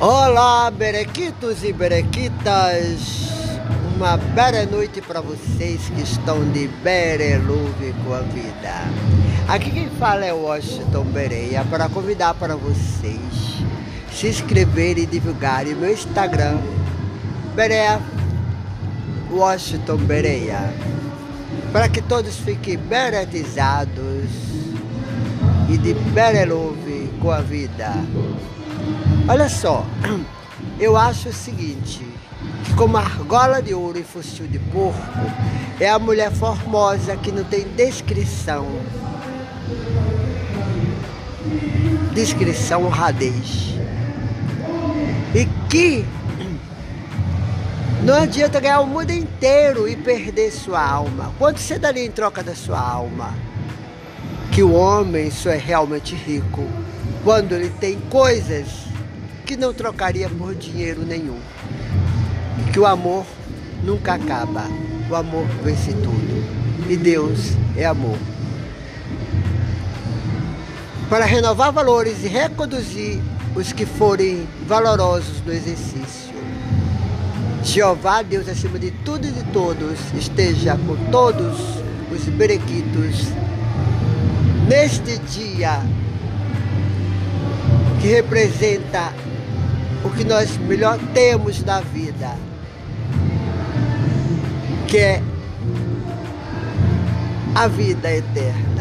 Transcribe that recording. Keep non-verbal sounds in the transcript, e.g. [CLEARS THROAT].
Olá, berequitos e berequitas. Uma bela noite para vocês que estão de bereluve com a vida. Aqui quem fala é Washington Bereia para convidar para vocês se inscreverem e divulgarem meu Instagram Bereia Washington Bereia para que todos fiquem beretizados e de bereluve com a vida. Olha só, [CLEARS THROAT] eu acho o seguinte, que como argola de ouro e focinho de porco, é a mulher formosa que não tem descrição. Descrição honradez. E que [CLEARS THROAT] não adianta ganhar o mundo inteiro e perder sua alma. Quanto você daria em troca da sua alma? Que o homem só é realmente rico quando ele tem coisas que não trocaria por dinheiro nenhum. Que o amor nunca acaba. O amor vence tudo. E Deus é amor. Para renovar valores e reconduzir os que forem valorosos no exercício. Jeová, Deus acima de tudo e de todos, esteja com todos os berequitos neste dia que representa o que nós melhor temos na vida, que é a vida eterna.